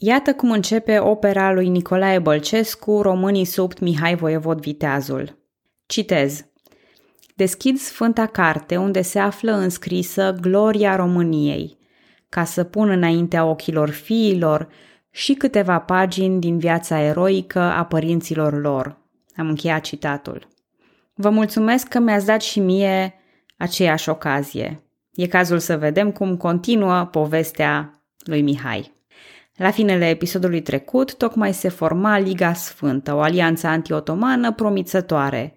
Iată cum începe opera lui Nicolae Bălcescu, Românii sub Mihai Voievod Viteazul. Citez. Deschid Sfânta Carte unde se află înscrisă Gloria României, ca să pun înaintea ochilor fiilor și câteva pagini din viața eroică a părinților lor. Am încheiat citatul. Vă mulțumesc că mi-ați dat și mie aceeași ocazie. E cazul să vedem cum continuă povestea lui Mihai. La finele episodului trecut, tocmai se forma Liga Sfântă, o alianță anti-otomană promițătoare.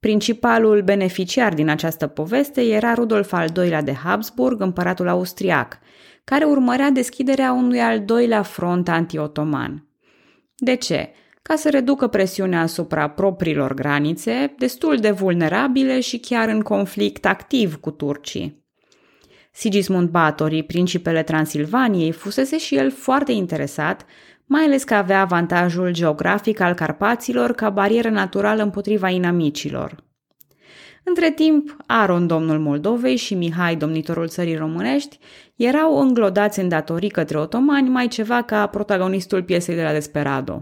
Principalul beneficiar din această poveste era Rudolf al II-lea de Habsburg, împăratul austriac, care urmărea deschiderea unui al doilea front anti-otoman. De ce? Ca să reducă presiunea asupra propriilor granițe, destul de vulnerabile și chiar în conflict activ cu turcii. Sigismund Batory, principele Transilvaniei, fusese și el foarte interesat, mai ales că avea avantajul geografic al Carpaților ca barieră naturală împotriva inamicilor. Între timp, Aron, domnul Moldovei, și Mihai, domnitorul țării românești, erau înglodați în datorii către otomani mai ceva ca protagonistul piesei de la Desperado.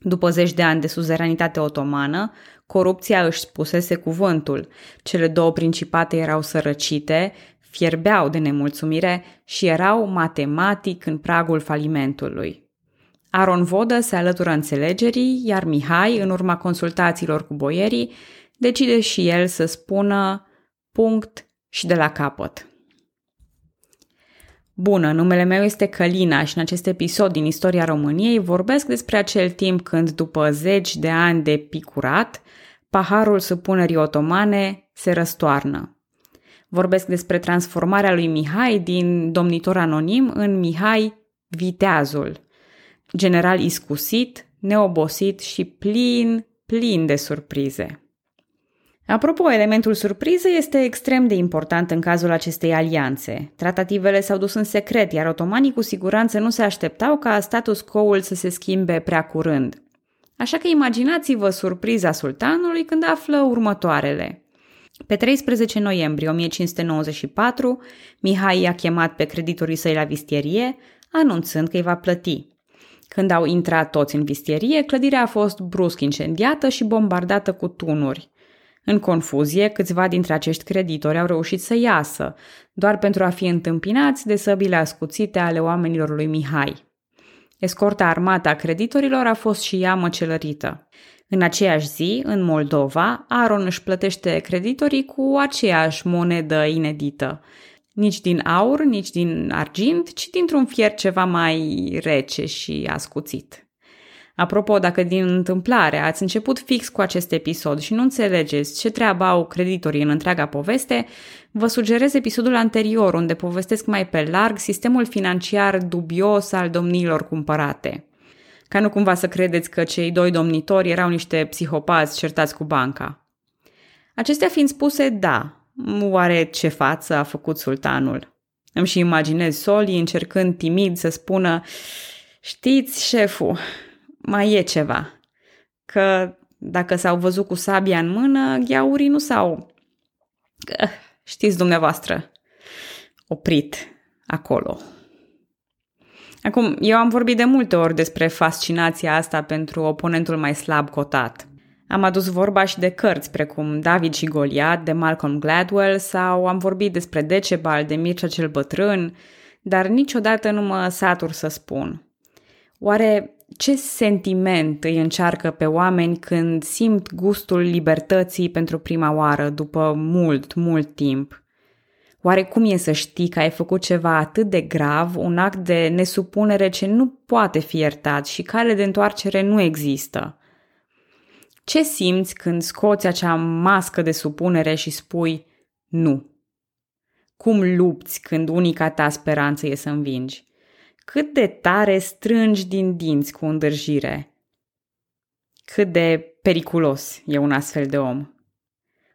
După zeci de ani de suzeranitate otomană, corupția își spusese cuvântul. Cele două principate erau sărăcite, fierbeau de nemulțumire și erau matematic în pragul falimentului. Aron Vodă se alătură înțelegerii, iar Mihai, în urma consultațiilor cu boierii, decide și el să spună punct și de la capăt. Bună, numele meu este Călina și în acest episod din istoria României vorbesc despre acel timp când, după zeci de ani de picurat, paharul supunerii otomane se răstoarnă. Vorbesc despre transformarea lui Mihai din domnitor anonim în Mihai Viteazul, general iscusit, neobosit și plin, plin de surprize. Apropo, elementul surpriză este extrem de important în cazul acestei alianțe. Tratativele s-au dus în secret, iar otomanii cu siguranță nu se așteptau ca status quo-ul să se schimbe prea curând. Așa că imaginați-vă surpriza sultanului când află următoarele. Pe 13 noiembrie 1594, Mihai i-a chemat pe creditorii săi la vistierie, anunțând că îi va plăti. Când au intrat toți în vistierie, clădirea a fost brusc incendiată și bombardată cu tunuri. În confuzie, câțiva dintre acești creditori au reușit să iasă, doar pentru a fi întâmpinați de săbile ascuțite ale oamenilor lui Mihai. Escorta armată a creditorilor a fost și ea măcelărită. În aceeași zi, în Moldova, Aron își plătește creditorii cu aceeași monedă inedită. Nici din aur, nici din argint, ci dintr-un fier ceva mai rece și ascuțit. Apropo, dacă din întâmplare ați început fix cu acest episod și nu înțelegeți ce treabă au creditorii în întreaga poveste, vă sugerez episodul anterior unde povestesc mai pe larg sistemul financiar dubios al domniilor cumpărate. Ca nu cumva să credeți că cei doi domnitori erau niște psihopați certați cu banca. Acestea fiind spuse, da, oare ce față a făcut sultanul? Îmi și imaginez Soli încercând timid să spună Știți, șeful, mai e ceva. Că dacă s-au văzut cu sabia în mână, gheaurii nu s-au, știți dumneavoastră, oprit acolo. Acum, eu am vorbit de multe ori despre fascinația asta pentru oponentul mai slab cotat. Am adus vorba și de cărți precum David și Goliat de Malcolm Gladwell sau am vorbit despre Decebal de Mircea cel Bătrân, dar niciodată nu mă satur să spun. Oare ce sentiment îi încearcă pe oameni când simt gustul libertății pentru prima oară, după mult, mult timp? Oare cum e să știi că ai făcut ceva atât de grav, un act de nesupunere ce nu poate fi iertat și cale de întoarcere nu există? Ce simți când scoți acea mască de supunere și spui nu? Cum lupți când unica ta speranță e să învingi? Cât de tare strângi din dinți cu îndârjire? Cât de periculos e un astfel de om?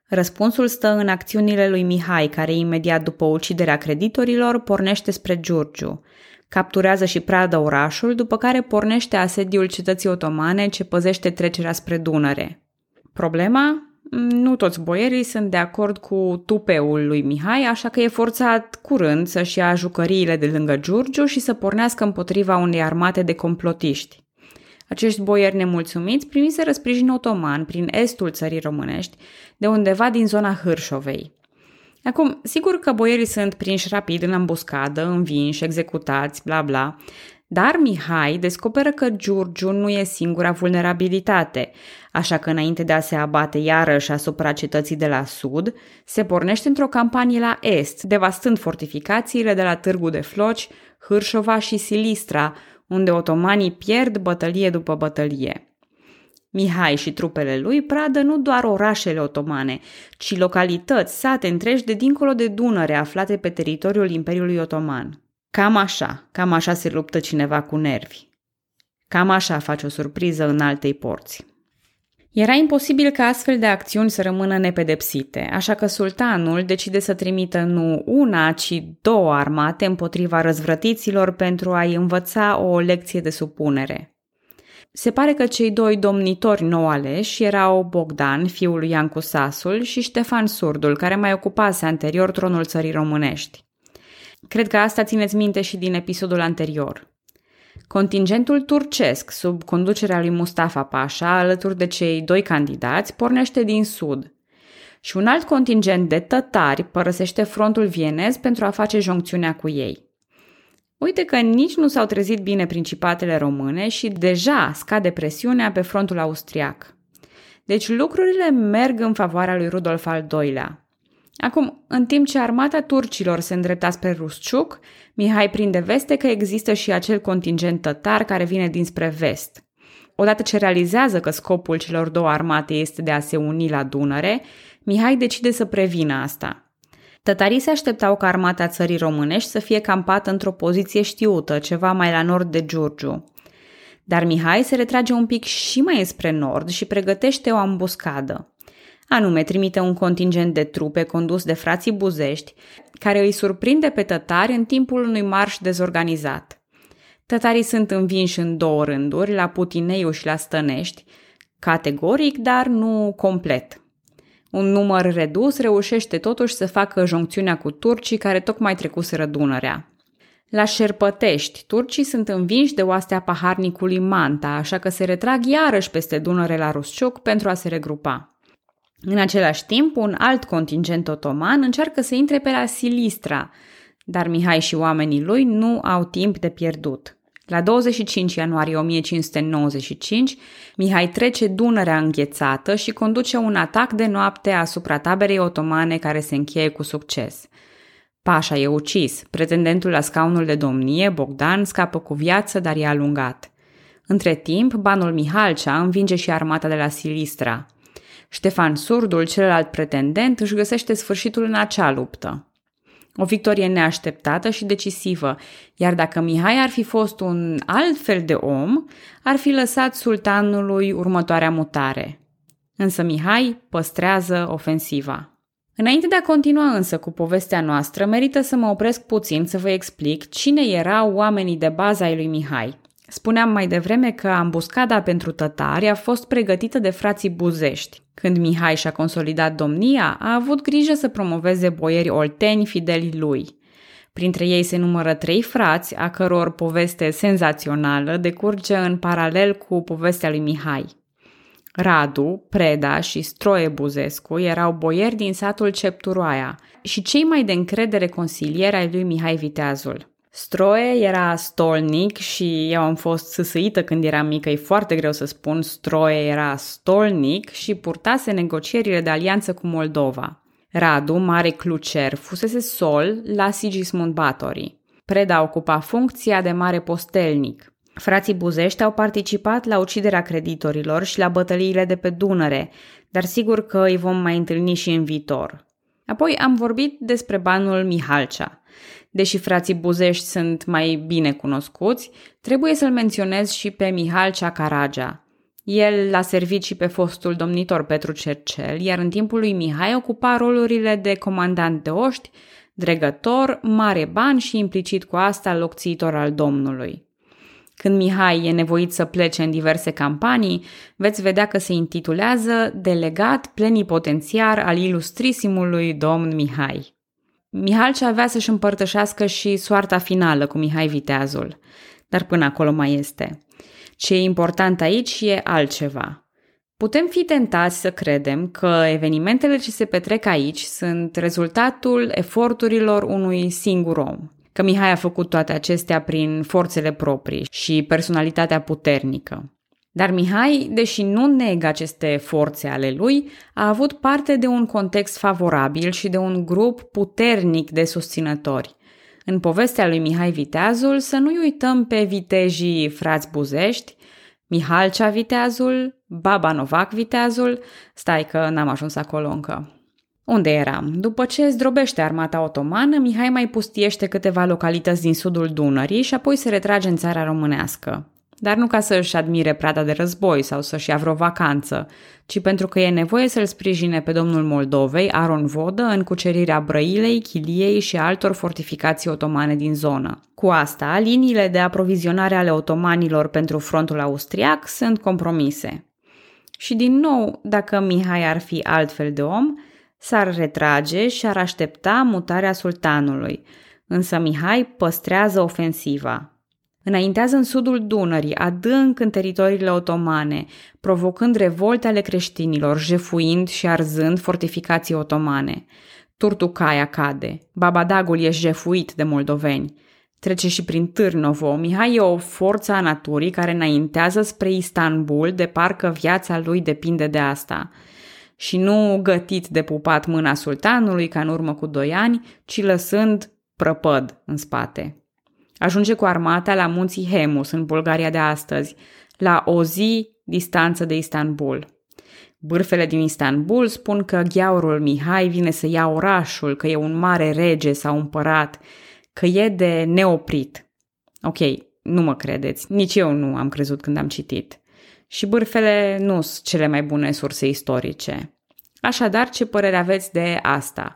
Răspunsul stă în acțiunile lui Mihai, care imediat după uciderea creditorilor pornește spre Giurgiu. Capturează și pradă orașul, după care pornește asediul cetății otomane ce păzește trecerea spre Dunăre. Problema? nu toți boierii sunt de acord cu tupeul lui Mihai, așa că e forțat curând să-și ia jucăriile de lângă Giurgiu și să pornească împotriva unei armate de complotiști. Acești boieri nemulțumiți primiseră sprijin otoman prin estul țării românești, de undeva din zona Hârșovei. Acum, sigur că boierii sunt prinși rapid în ambuscadă, învinși, executați, bla bla, dar Mihai descoperă că Giurgiu nu e singura vulnerabilitate, așa că înainte de a se abate iarăși asupra cetății de la sud, se pornește într-o campanie la est, devastând fortificațiile de la Târgu de Floci, Hârșova și Silistra, unde otomanii pierd bătălie după bătălie. Mihai și trupele lui pradă nu doar orașele otomane, ci localități, sate întregi de dincolo de Dunăre aflate pe teritoriul Imperiului Otoman. Cam așa, cam așa se luptă cineva cu nervi. Cam așa face o surpriză în altei porți. Era imposibil ca astfel de acțiuni să rămână nepedepsite, așa că sultanul decide să trimită nu una, ci două armate împotriva răzvrătiților pentru a-i învăța o lecție de supunere. Se pare că cei doi domnitori nou aleși erau Bogdan, fiul lui Iancu Sasul, și Ștefan Surdul, care mai ocupase anterior tronul țării românești. Cred că asta țineți minte și din episodul anterior. Contingentul turcesc, sub conducerea lui Mustafa Pasha, alături de cei doi candidați, pornește din sud. Și un alt contingent de tătari părăsește frontul vienez pentru a face joncțiunea cu ei. Uite că nici nu s-au trezit bine principatele române și deja scade presiunea pe frontul austriac. Deci lucrurile merg în favoarea lui Rudolf al II-lea. Acum, în timp ce armata turcilor se îndrepta spre Rusciuc, Mihai prinde veste că există și acel contingent tătar care vine dinspre vest. Odată ce realizează că scopul celor două armate este de a se uni la Dunăre, Mihai decide să prevină asta. Tătarii se așteptau ca armata țării românești să fie campată într-o poziție știută, ceva mai la nord de Giurgiu. Dar Mihai se retrage un pic și mai spre nord și pregătește o ambuscadă. Anume, trimite un contingent de trupe condus de frații buzești, care îi surprinde pe tătari în timpul unui marș dezorganizat. Tătarii sunt învinși în două rânduri, la Putineiu și la Stănești, categoric, dar nu complet. Un număr redus reușește totuși să facă joncțiunea cu turcii care tocmai trecuseră Dunărea. La Șerpătești, turcii sunt învinși de oastea paharnicului Manta, așa că se retrag iarăși peste Dunăre la Rusciuc pentru a se regrupa. În același timp, un alt contingent otoman încearcă să intre pe la Silistra, dar Mihai și oamenii lui nu au timp de pierdut. La 25 ianuarie 1595, Mihai trece Dunărea înghețată și conduce un atac de noapte asupra taberei otomane care se încheie cu succes. Pașa e ucis, pretendentul la scaunul de domnie, Bogdan, scapă cu viață, dar e alungat. Între timp, banul Mihalcea învinge și armata de la Silistra. Ștefan Surdul, celălalt pretendent, își găsește sfârșitul în acea luptă. O victorie neașteptată și decisivă, iar dacă Mihai ar fi fost un alt fel de om, ar fi lăsat sultanului următoarea mutare. Însă Mihai păstrează ofensiva. Înainte de a continua însă cu povestea noastră, merită să mă opresc puțin să vă explic cine erau oamenii de bază ai lui Mihai. Spuneam mai devreme că ambuscada pentru tătari a fost pregătită de frații buzești. Când Mihai și-a consolidat domnia, a avut grijă să promoveze boieri olteni fideli lui. Printre ei se numără trei frați, a căror poveste senzațională decurge în paralel cu povestea lui Mihai. Radu, Preda și Stroie Buzescu erau boieri din satul Cepturoaia și cei mai de încredere consilieri ai lui Mihai Viteazul. Stroie era stolnic și eu am fost săsăită când eram mică, e foarte greu să spun. Stroie era stolnic și purtase negocierile de alianță cu Moldova. Radu, mare clucer, fusese sol la Sigismund Batory. Preda ocupa funcția de mare postelnic. Frații Buzești au participat la uciderea creditorilor și la bătăliile de pe Dunăre, dar sigur că îi vom mai întâlni și în viitor. Apoi am vorbit despre banul Mihalcea. Deși frații Buzești sunt mai bine cunoscuți, trebuie să-l menționez și pe Mihal Ceacaragea. El l-a servit și pe fostul domnitor Petru Cercel, iar în timpul lui Mihai ocupa rolurile de comandant de oști, dregător, mare ban și implicit cu asta locțitor al domnului. Când Mihai e nevoit să plece în diverse campanii, veți vedea că se intitulează Delegat plenipotențiar al ilustrisimului domn Mihai. Mihai ce avea să-și împărtășească și soarta finală cu Mihai Viteazul, dar până acolo mai este. Ce e important aici e altceva. Putem fi tentați să credem că evenimentele ce se petrec aici sunt rezultatul eforturilor unui singur om, că Mihai a făcut toate acestea prin forțele proprii și personalitatea puternică. Dar Mihai, deși nu negă aceste forțe ale lui, a avut parte de un context favorabil și de un grup puternic de susținători. În povestea lui Mihai Viteazul să nu uităm pe vitejii frați buzești, Mihalcea Viteazul, Baba Novac Viteazul, stai că n-am ajuns acolo încă. Unde eram? După ce zdrobește armata otomană, Mihai mai pustiește câteva localități din sudul Dunării și apoi se retrage în țara românească. Dar nu ca să își admire prada de război sau să-și ia vreo vacanță, ci pentru că e nevoie să-l sprijine pe domnul Moldovei, Aron Vodă, în cucerirea Brăilei, Chiliei și altor fortificații otomane din zonă. Cu asta, liniile de aprovizionare ale otomanilor pentru frontul austriac sunt compromise. Și din nou, dacă Mihai ar fi altfel de om, s-ar retrage și ar aștepta mutarea sultanului, însă Mihai păstrează ofensiva. Înaintează în sudul Dunării, adânc în teritoriile otomane, provocând revolte ale creștinilor, jefuind și arzând fortificații otomane. Turtucaia cade, Babadagul e jefuit de moldoveni. Trece și prin Târnovo. Mihai e o forță a naturii care înaintează spre Istanbul, de parcă viața lui depinde de asta și nu gătit de pupat mâna sultanului ca în urmă cu doi ani, ci lăsând prăpăd în spate. Ajunge cu armata la munții Hemus, în Bulgaria de astăzi, la o zi distanță de Istanbul. Bârfele din Istanbul spun că gheaurul Mihai vine să ia orașul, că e un mare rege sau împărat, că e de neoprit. Ok, nu mă credeți, nici eu nu am crezut când am citit și bârfele nu sunt cele mai bune surse istorice. Așadar, ce părere aveți de asta?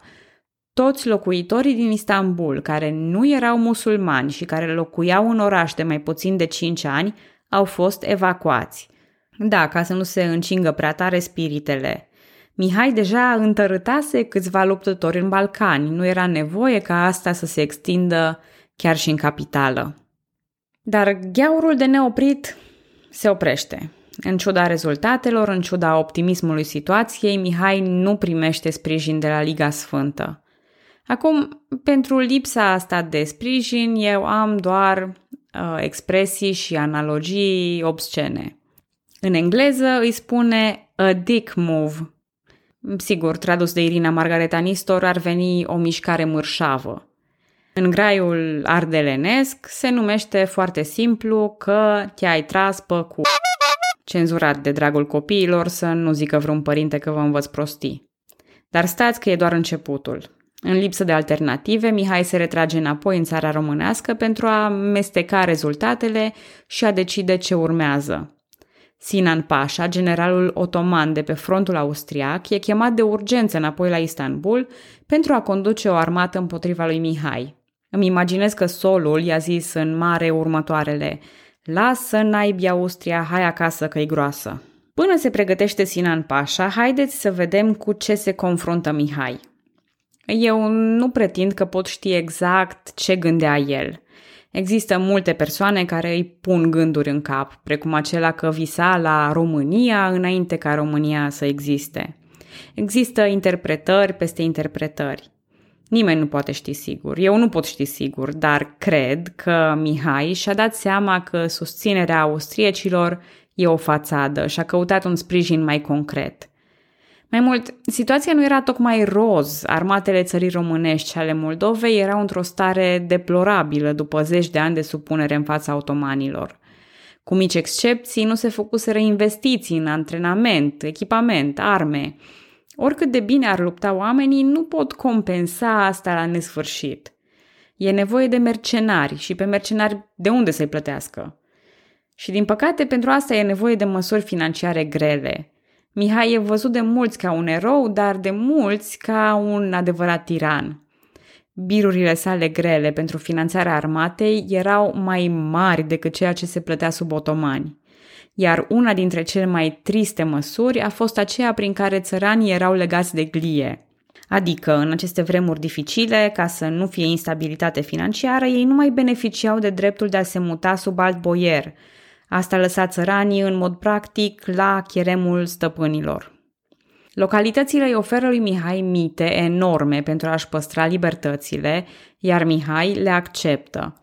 Toți locuitorii din Istanbul, care nu erau musulmani și care locuiau în oraș de mai puțin de 5 ani, au fost evacuați. Da, ca să nu se încingă prea tare spiritele. Mihai deja întărâtase câțiva luptători în Balcani, nu era nevoie ca asta să se extindă chiar și în capitală. Dar gheaurul de neoprit se oprește. În ciuda rezultatelor, în ciuda optimismului situației, Mihai nu primește sprijin de la Liga Sfântă. Acum, pentru lipsa asta de sprijin, eu am doar uh, expresii și analogii obscene. În engleză îi spune a dick move. Sigur, tradus de Irina Margareta Nistor, ar veni o mișcare mărșavă. În graiul ardelenesc se numește foarte simplu că te-ai tras pe cu cenzurat de dragul copiilor să nu zică vreun părinte că vă învăț prostii. Dar stați că e doar începutul. În lipsă de alternative, Mihai se retrage înapoi în țara românească pentru a mesteca rezultatele și a decide ce urmează. Sinan Pașa, generalul otoman de pe frontul austriac, e chemat de urgență înapoi la Istanbul pentru a conduce o armată împotriva lui Mihai. Îmi imaginez că solul i-a zis în mare următoarele – Lasă naibii Austria, hai acasă că e groasă. Până se pregătește Sinan Pașa, haideți să vedem cu ce se confruntă Mihai. Eu nu pretind că pot ști exact ce gândea el. Există multe persoane care îi pun gânduri în cap, precum acela că visa la România înainte ca România să existe. Există interpretări peste interpretări. Nimeni nu poate ști sigur. Eu nu pot ști sigur, dar cred că Mihai și-a dat seama că susținerea austriecilor e o fațadă și a căutat un sprijin mai concret. Mai mult, situația nu era tocmai roz. Armatele țării românești și ale Moldovei erau într-o stare deplorabilă după zeci de ani de supunere în fața automanilor. Cu mici excepții, nu se făcuseră investiții în antrenament, echipament, arme – Oricât de bine ar lupta oamenii, nu pot compensa asta la nesfârșit. E nevoie de mercenari și pe mercenari de unde să-i plătească? Și din păcate, pentru asta e nevoie de măsuri financiare grele. Mihai e văzut de mulți ca un erou, dar de mulți ca un adevărat tiran. birurile sale grele pentru finanțarea armatei erau mai mari decât ceea ce se plătea sub otomani. Iar una dintre cele mai triste măsuri a fost aceea prin care țăranii erau legați de glie. Adică, în aceste vremuri dificile, ca să nu fie instabilitate financiară, ei nu mai beneficiau de dreptul de a se muta sub alt boier. Asta lăsa țăranii în mod practic la cheremul stăpânilor. Localitățile îi oferă lui Mihai mite enorme pentru a-și păstra libertățile, iar Mihai le acceptă.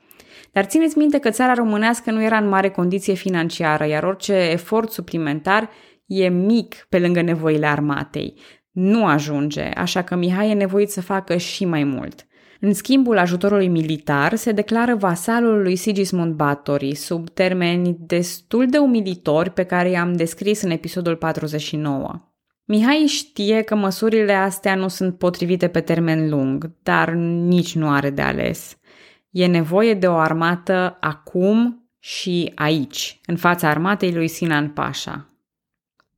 Dar țineți minte că țara românească nu era în mare condiție financiară, iar orice efort suplimentar e mic pe lângă nevoile armatei. Nu ajunge, așa că Mihai e nevoit să facă și mai mult. În schimbul ajutorului militar, se declară vasalul lui Sigismund Bathory, sub termeni destul de umilitori pe care i-am descris în episodul 49. Mihai știe că măsurile astea nu sunt potrivite pe termen lung, dar nici nu are de ales. E nevoie de o armată acum și aici, în fața armatei lui Sinan Pasha.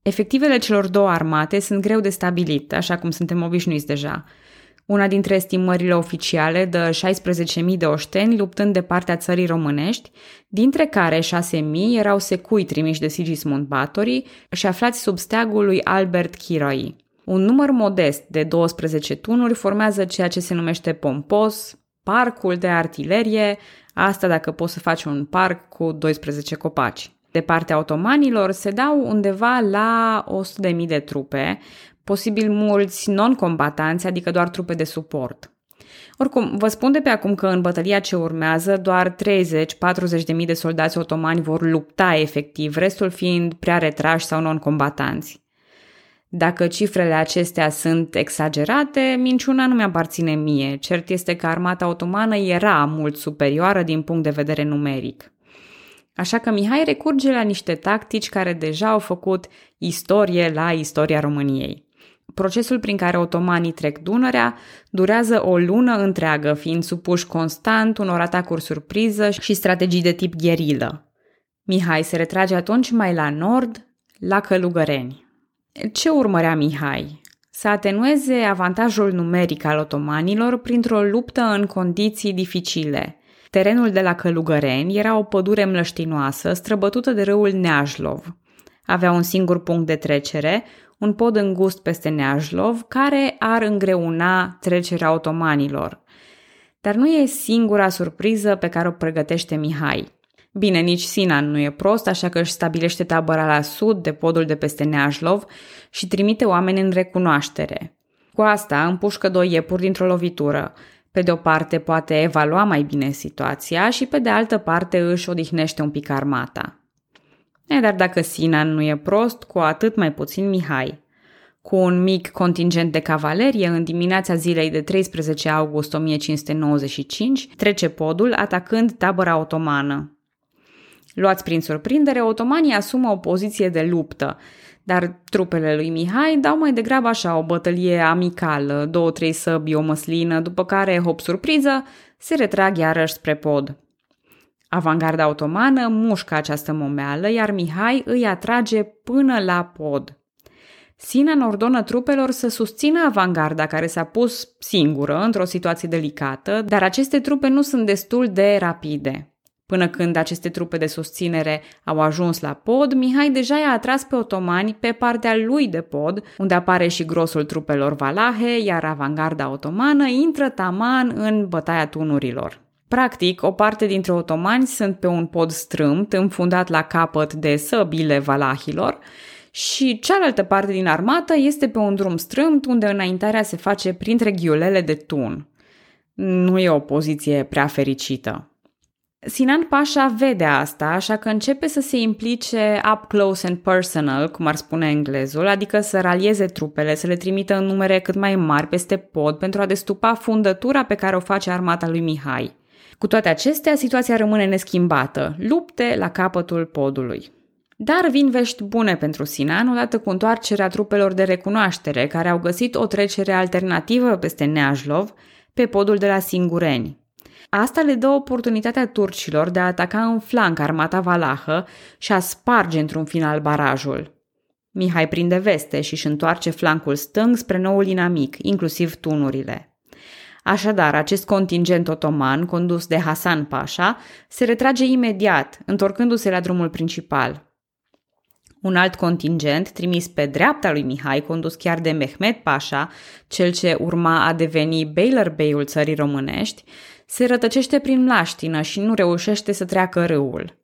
Efectivele celor două armate sunt greu de stabilit, așa cum suntem obișnuiți deja. Una dintre estimările oficiale dă 16.000 de oșteni luptând de partea țării românești, dintre care 6.000 erau secui trimiși de Sigismund Bathory și aflați sub steagul lui Albert Chiroi. Un număr modest de 12 tunuri formează ceea ce se numește pompos, parcul de artilerie, asta dacă poți să faci un parc cu 12 copaci. De partea otomanilor se dau undeva la 100.000 de trupe, posibil mulți non-combatanți, adică doar trupe de suport. Oricum, vă spun de pe acum că în bătălia ce urmează doar 30-40 de mii de soldați otomani vor lupta efectiv, restul fiind prea retrași sau non-combatanți. Dacă cifrele acestea sunt exagerate, minciuna nu mi-aparține mie. Cert este că armata otomană era mult superioară din punct de vedere numeric. Așa că Mihai recurge la niște tactici care deja au făcut istorie la istoria României. Procesul prin care otomanii trec Dunărea durează o lună întreagă, fiind supuși constant unor atacuri surpriză și strategii de tip gherilă. Mihai se retrage atunci mai la nord, la Călugăreni. Ce urmărea Mihai? Să atenueze avantajul numeric al otomanilor printr-o luptă în condiții dificile. Terenul de la Călugăreni era o pădure mlăștinoasă, străbătută de râul Neajlov. Avea un singur punct de trecere, un pod îngust peste Neajlov, care ar îngreuna trecerea otomanilor. Dar nu e singura surpriză pe care o pregătește Mihai. Bine, nici Sinan nu e prost, așa că își stabilește tabăra la sud de podul de peste Neajlov și trimite oameni în recunoaștere. Cu asta împușcă doi iepuri dintr-o lovitură. Pe de o parte poate evalua mai bine situația și pe de altă parte își odihnește un pic armata. E, dar dacă Sinan nu e prost, cu atât mai puțin Mihai. Cu un mic contingent de cavalerie, în dimineața zilei de 13 august 1595, trece podul atacând tabăra otomană. Luați prin surprindere, otomanii asumă o poziție de luptă, dar trupele lui Mihai dau mai degrabă așa o bătălie amicală, două-trei săbi, o măslină, după care, hop surpriză, se retrag iarăși spre pod. Avangarda otomană mușcă această momeală, iar Mihai îi atrage până la pod. Sinan ordonă trupelor să susțină avangarda care s-a pus singură într-o situație delicată, dar aceste trupe nu sunt destul de rapide. Până când aceste trupe de susținere au ajuns la pod, Mihai deja i-a atras pe otomani pe partea lui de pod, unde apare și grosul trupelor valahe, iar avangarda otomană intră taman în bătaia tunurilor. Practic, o parte dintre otomani sunt pe un pod strâmt, înfundat la capăt de săbile valahilor, și cealaltă parte din armată este pe un drum strâmt unde înaintarea se face printre ghiulele de tun. Nu e o poziție prea fericită. Sinan Pasha vede asta, așa că începe să se implice up close and personal, cum ar spune englezul, adică să ralieze trupele, să le trimită în numere cât mai mari peste pod pentru a destupa fundătura pe care o face armata lui Mihai. Cu toate acestea, situația rămâne neschimbată, lupte la capătul podului. Dar vin vești bune pentru Sinan odată cu întoarcerea trupelor de recunoaștere, care au găsit o trecere alternativă peste Neajlov, pe podul de la Singureni. Asta le dă oportunitatea turcilor de a ataca în flanc armata valahă și a sparge într-un final barajul. Mihai prinde veste și își întoarce flancul stâng spre noul inamic, inclusiv tunurile. Așadar, acest contingent otoman, condus de Hasan Pasha, se retrage imediat, întorcându-se la drumul principal. Un alt contingent, trimis pe dreapta lui Mihai, condus chiar de Mehmet Pasha, cel ce urma a deveni Beylerbeiul țării românești, se rătăcește prin mlaștină și nu reușește să treacă râul.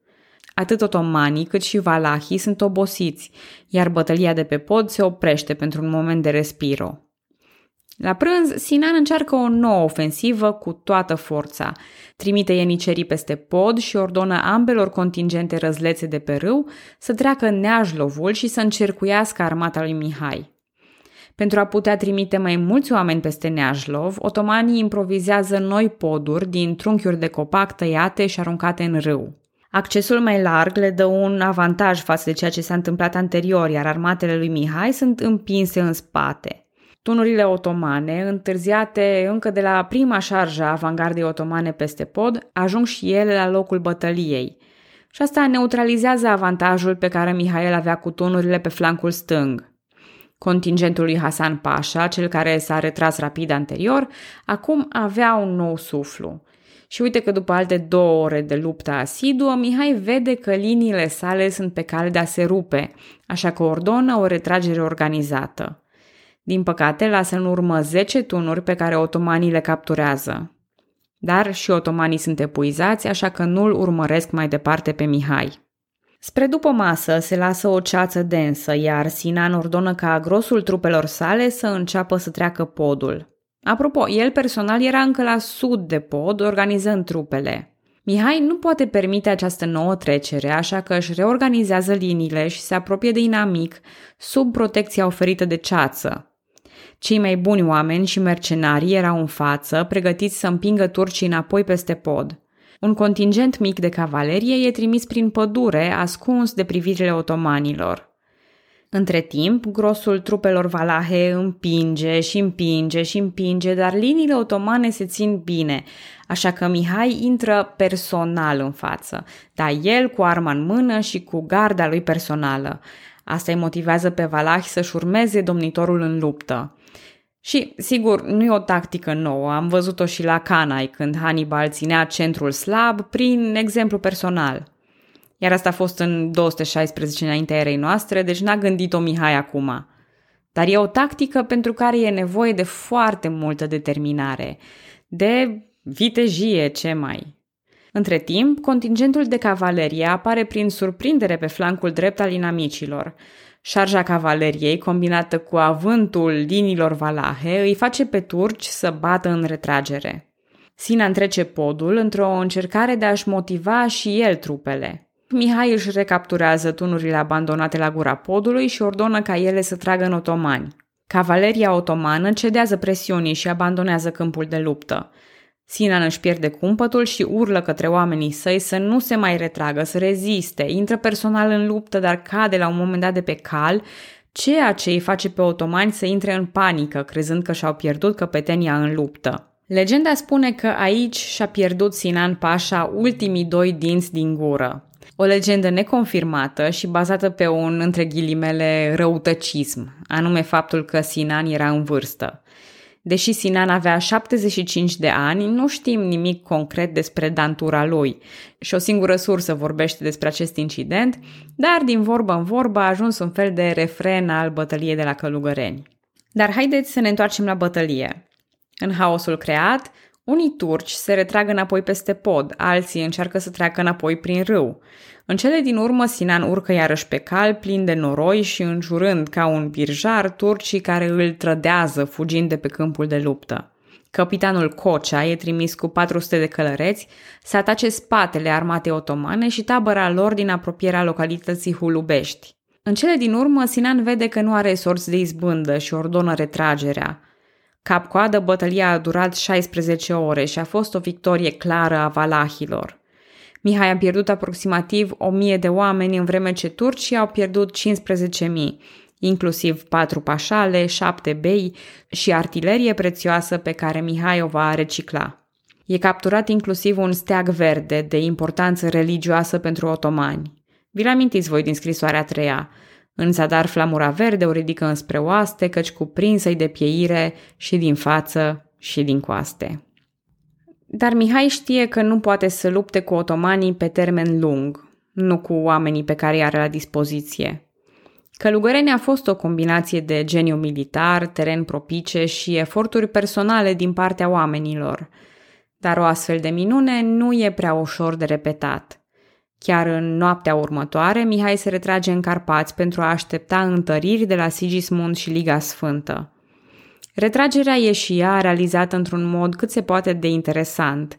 Atât otomanii cât și valahii sunt obosiți, iar bătălia de pe pod se oprește pentru un moment de respiro. La prânz, Sinan încearcă o nouă ofensivă cu toată forța. Trimite ienicerii peste pod și ordonă ambelor contingente răzlețe de pe râu să treacă Neajlovul și să încercuiască armata lui Mihai. Pentru a putea trimite mai mulți oameni peste Neajlov, otomanii improvizează noi poduri din trunchiuri de copac tăiate și aruncate în râu. Accesul mai larg le dă un avantaj față de ceea ce s-a întâmplat anterior, iar armatele lui Mihai sunt împinse în spate. Tunurile otomane, întârziate încă de la prima șarjă a avangardei otomane peste pod, ajung și ele la locul bătăliei. Și asta neutralizează avantajul pe care Mihail avea cu tunurile pe flancul stâng. Contingentul lui Hasan Pasha, cel care s-a retras rapid anterior, acum avea un nou suflu. Și uite că după alte două ore de luptă asiduă, Mihai vede că liniile sale sunt pe cale de a se rupe, așa că ordonă o retragere organizată. Din păcate, lasă în urmă 10 tunuri pe care otomanii le capturează. Dar și otomanii sunt epuizați, așa că nu-l urmăresc mai departe pe Mihai. Spre după masă se lasă o ceață densă, iar Sinan ordonă ca grosul trupelor sale să înceapă să treacă podul. Apropo, el personal era încă la sud de pod, organizând trupele. Mihai nu poate permite această nouă trecere, așa că își reorganizează liniile și se apropie de inamic sub protecția oferită de ceață. Cei mai buni oameni și mercenarii erau în față, pregătiți să împingă turcii înapoi peste pod. Un contingent mic de cavalerie e trimis prin pădure, ascuns de privirile otomanilor. Între timp, grosul trupelor valahe împinge și împinge și împinge, dar liniile otomane se țin bine, așa că Mihai intră personal în față, dar el cu arma în mână și cu garda lui personală. Asta îi motivează pe valahi să-și urmeze domnitorul în luptă. Și, sigur, nu e o tactică nouă, am văzut-o și la Canai, când Hannibal ținea centrul slab prin exemplu personal. Iar asta a fost în 216 înaintea erei noastre, deci n-a gândit-o Mihai acum. Dar e o tactică pentru care e nevoie de foarte multă determinare, de vitejie, ce mai. Între timp, contingentul de cavalerie apare prin surprindere pe flancul drept al inamicilor Șarja cavaleriei, combinată cu avântul liniilor valahe, îi face pe turci să bată în retragere. Sina întrece podul într-o încercare de a-și motiva și el trupele. Mihai își recapturează tunurile abandonate la gura podului și ordonă ca ele să tragă în otomani. Cavaleria otomană cedează presiunii și abandonează câmpul de luptă. Sinan își pierde cumpătul și urlă către oamenii săi să nu se mai retragă, să reziste, intră personal în luptă, dar cade la un moment dat de pe cal, ceea ce îi face pe otomani să intre în panică, crezând că și-au pierdut căpetenia în luptă. Legenda spune că aici și-a pierdut Sinan Pașa ultimii doi dinți din gură. O legendă neconfirmată și bazată pe un, între ghilimele, răutăcism, anume faptul că Sinan era în vârstă. Deși Sinan avea 75 de ani, nu știm nimic concret despre dantura lui și o singură sursă vorbește despre acest incident, dar din vorbă în vorbă a ajuns un fel de refren al bătăliei de la Călugăreni. Dar haideți să ne întoarcem la bătălie. În haosul creat, unii turci se retrag înapoi peste pod, alții încearcă să treacă înapoi prin râu. În cele din urmă, Sinan urcă iarăși pe cal, plin de noroi și înjurând ca un birjar turcii care îl trădează fugind de pe câmpul de luptă. Capitanul Cocea e trimis cu 400 de călăreți să atace spatele armatei otomane și tabăra lor din apropierea localității Hulubești. În cele din urmă, Sinan vede că nu are sorți de izbândă și ordonă retragerea. Cap-coadă, bătălia a durat 16 ore și a fost o victorie clară a valahilor. Mihai a pierdut aproximativ 1000 de oameni în vreme ce turcii au pierdut 15.000, inclusiv patru pașale, șapte bei și artilerie prețioasă pe care Mihai o va recicla. E capturat inclusiv un steag verde de importanță religioasă pentru otomani. Vi-l amintiți voi din scrisoarea a treia. În zadar flamura verde o ridică înspre oaste, căci cuprinsă-i de pieire și din față și din coaste. Dar Mihai știe că nu poate să lupte cu otomanii pe termen lung, nu cu oamenii pe care îi are la dispoziție. Călugărenia a fost o combinație de geniu militar, teren propice și eforturi personale din partea oamenilor. Dar o astfel de minune nu e prea ușor de repetat. Chiar în noaptea următoare, Mihai se retrage în Carpați pentru a aștepta întăriri de la Sigismund și Liga Sfântă. Retragerea e și ea realizată într-un mod cât se poate de interesant.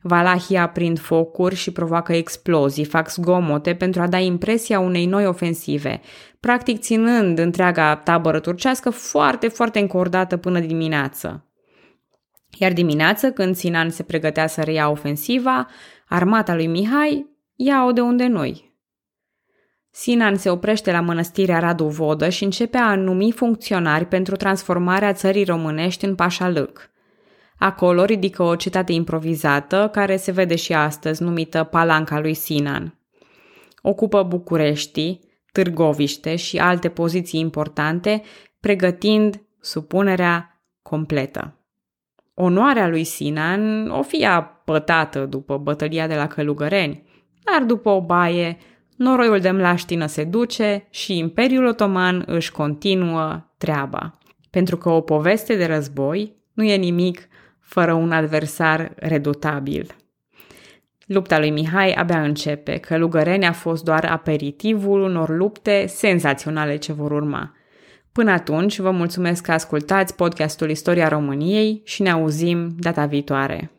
Valahia aprind focuri și provoacă explozii, fac zgomote pentru a da impresia unei noi ofensive, practic ținând întreaga tabără turcească foarte, foarte încordată până dimineață. Iar dimineață, când Sinan se pregătea să reia ofensiva, armata lui Mihai ia-o de unde noi. Sinan se oprește la mănăstirea Radu Vodă și începe a numi funcționari pentru transformarea țării românești în Pașalâc. Acolo ridică o cetate improvizată, care se vede și astăzi, numită Palanca lui Sinan. Ocupă București, Târgoviște și alte poziții importante, pregătind supunerea completă. Onoarea lui Sinan o fie pătată după bătălia de la Călugăreni, dar după o baie, noroiul de mlaștină se duce și Imperiul Otoman își continuă treaba. Pentru că o poveste de război nu e nimic fără un adversar redutabil. Lupta lui Mihai abia începe, că Lugăreni a fost doar aperitivul unor lupte senzaționale ce vor urma. Până atunci, vă mulțumesc că ascultați podcastul Istoria României și ne auzim data viitoare.